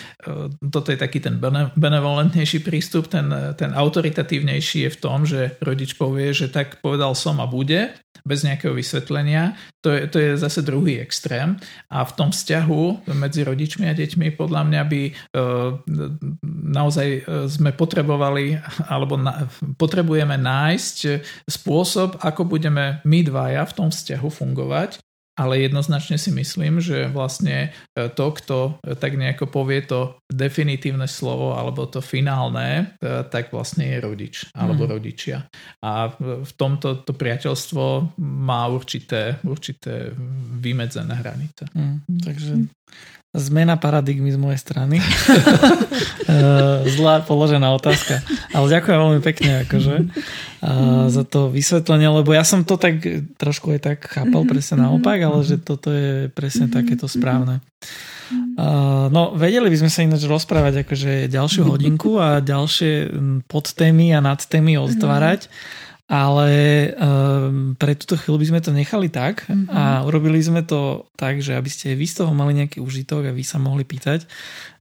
toto je taký ten benevolentnejší prístup, ten, ten autoritatívnejší je v tom, že rodič povie, že tak povedal som a bude, bez nejakého vysvetlenia. To je, to je zase druhý extrém. A v tom vzťahu medzi rodičmi a deťmi podľa mňa by e, naozaj e, sme potrebovali alebo na, potrebujeme nájsť spôsob, ako budeme my dvaja v tom vzťahu fungovať ale jednoznačne si myslím, že vlastne e, to, kto e, tak nejako povie to definitívne slovo alebo to finálne, e, tak vlastne je rodič alebo mm. rodičia. A v tomto to priateľstvo má určité, určité vymedzené hranice. Mm, takže zmena paradigmy z mojej strany. Zlá položená otázka. Ale ďakujem veľmi pekne akože, za to vysvetlenie, lebo ja som to tak trošku aj tak chápal mhm. presne naopak, ale že toto je presne takéto správne. No, vedeli by sme sa ináč rozprávať akože ďalšiu hodinku a ďalšie podtémy a nadtémy otvárať. Mm ale um, pre túto chvíľu by sme to nechali tak mm-hmm. a urobili sme to tak, že aby ste vy z toho mali nejaký užitok a vy sa mohli pýtať,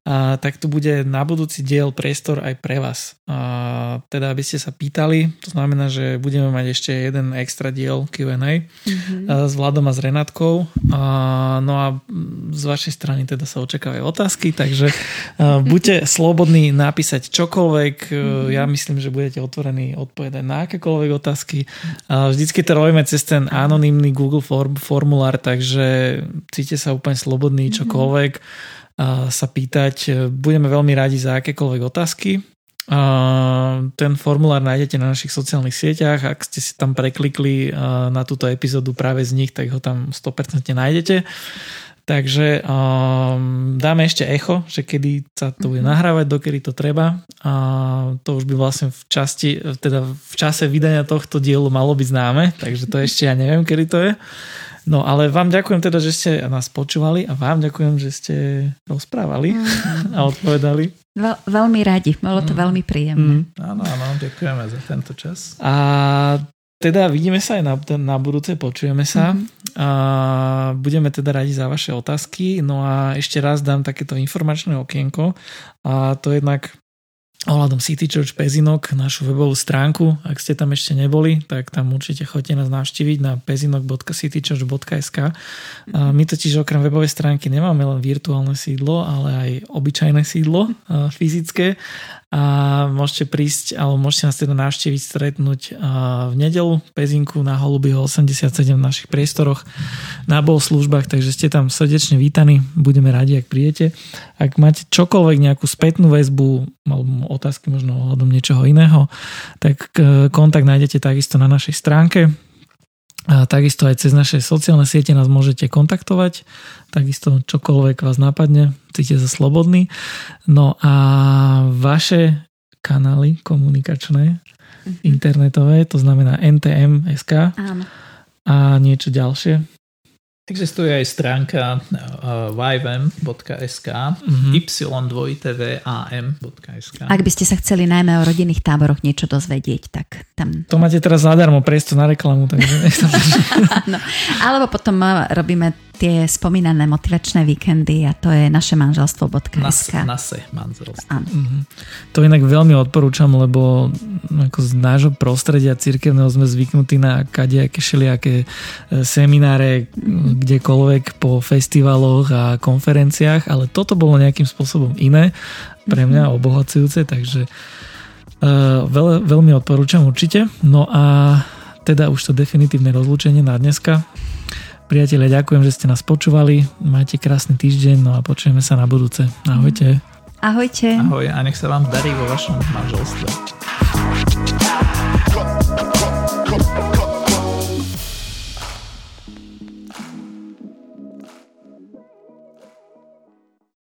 a, tak tu bude na budúci diel priestor aj pre vás. A, teda aby ste sa pýtali, to znamená, že budeme mať ešte jeden extra diel Q&A mm-hmm. s Vladom a s Renátkou. A, no a z vašej strany teda sa očakávajú otázky, takže a, buďte slobodní napísať čokoľvek. Mm-hmm. Ja myslím, že budete otvorení odpovedať na akékoľvek otázky. A, vždycky to robíme cez ten anonymný Google form, formulár, takže cíte sa úplne slobodný mhm. čokoľvek. Mm-hmm sa pýtať. Budeme veľmi radi za akékoľvek otázky. Ten formulár nájdete na našich sociálnych sieťach. Ak ste si tam preklikli na túto epizódu práve z nich, tak ho tam 100% nájdete. Takže um, dáme ešte echo, že kedy sa to bude mhm. nahrávať, dokedy to treba. A to už by vlastne v časti, teda v čase vydania tohto dielu malo byť známe, takže to ešte ja neviem, kedy to je. No ale vám ďakujem teda, že ste nás počúvali a vám ďakujem, že ste rozprávali mm. a odpovedali. Veľ, veľmi radi, bolo to mm. veľmi príjemné. Mm. Áno, áno, ďakujeme za tento čas. A teda vidíme sa aj na, na budúce, počujeme sa. Mm-hmm. A budeme teda radi za vaše otázky. No a ešte raz dám takéto informačné okienko. A to jednak ohľadom City Church Pezinok, našu webovú stránku. Ak ste tam ešte neboli, tak tam určite chodite nás navštíviť na pezinok.citychurch.sk. My totiž okrem webovej stránky nemáme len virtuálne sídlo, ale aj obyčajné sídlo fyzické a môžete prísť, alebo môžete nás teda navštíviť, stretnúť v nedelu Pezinku na Holubyho 87 v našich priestoroch na bol službách, takže ste tam srdečne vítaní, budeme radi, ak príjete. Ak máte čokoľvek, nejakú spätnú väzbu, alebo otázky možno ohľadom niečoho iného, tak e, kontakt nájdete takisto na našej stránke a takisto aj cez naše sociálne siete nás môžete kontaktovať, takisto čokoľvek vás napadne, cítite sa slobodný. No a vaše kanály komunikačné, mm-hmm. internetové, to znamená NTM.sk a niečo ďalšie. Existuje aj stránka uh, yvm.sk mm-hmm. y2vam.sk Ak by ste sa chceli najmä o rodinných táboroch niečo dozvedieť, tak tam... To máte teraz zadarmo priestor na reklamu, takže sa Alebo potom uh, robíme tie spomínané motivačné víkendy a to je naše manželstvo.sk. Nas, nase manželstvo. Áno. Mm-hmm. To inak veľmi odporúčam, lebo ako z nášho prostredia cirkevného sme zvyknutí na kadejaké šelijaké e, semináre kdekoľvek po festivaloch a konferenciách, ale toto bolo nejakým spôsobom iné, pre mňa mm-hmm. obohacujúce, takže uh, veľ, veľmi odporúčam určite. No a teda už to definitívne rozlúčenie na dneska. Priatelia, ďakujem, že ste nás počúvali. Majte krásny týždeň, no a počujeme sa na budúce. Ahojte. Ahojte. Ahoj a nech sa vám darí vo vašom manželstve.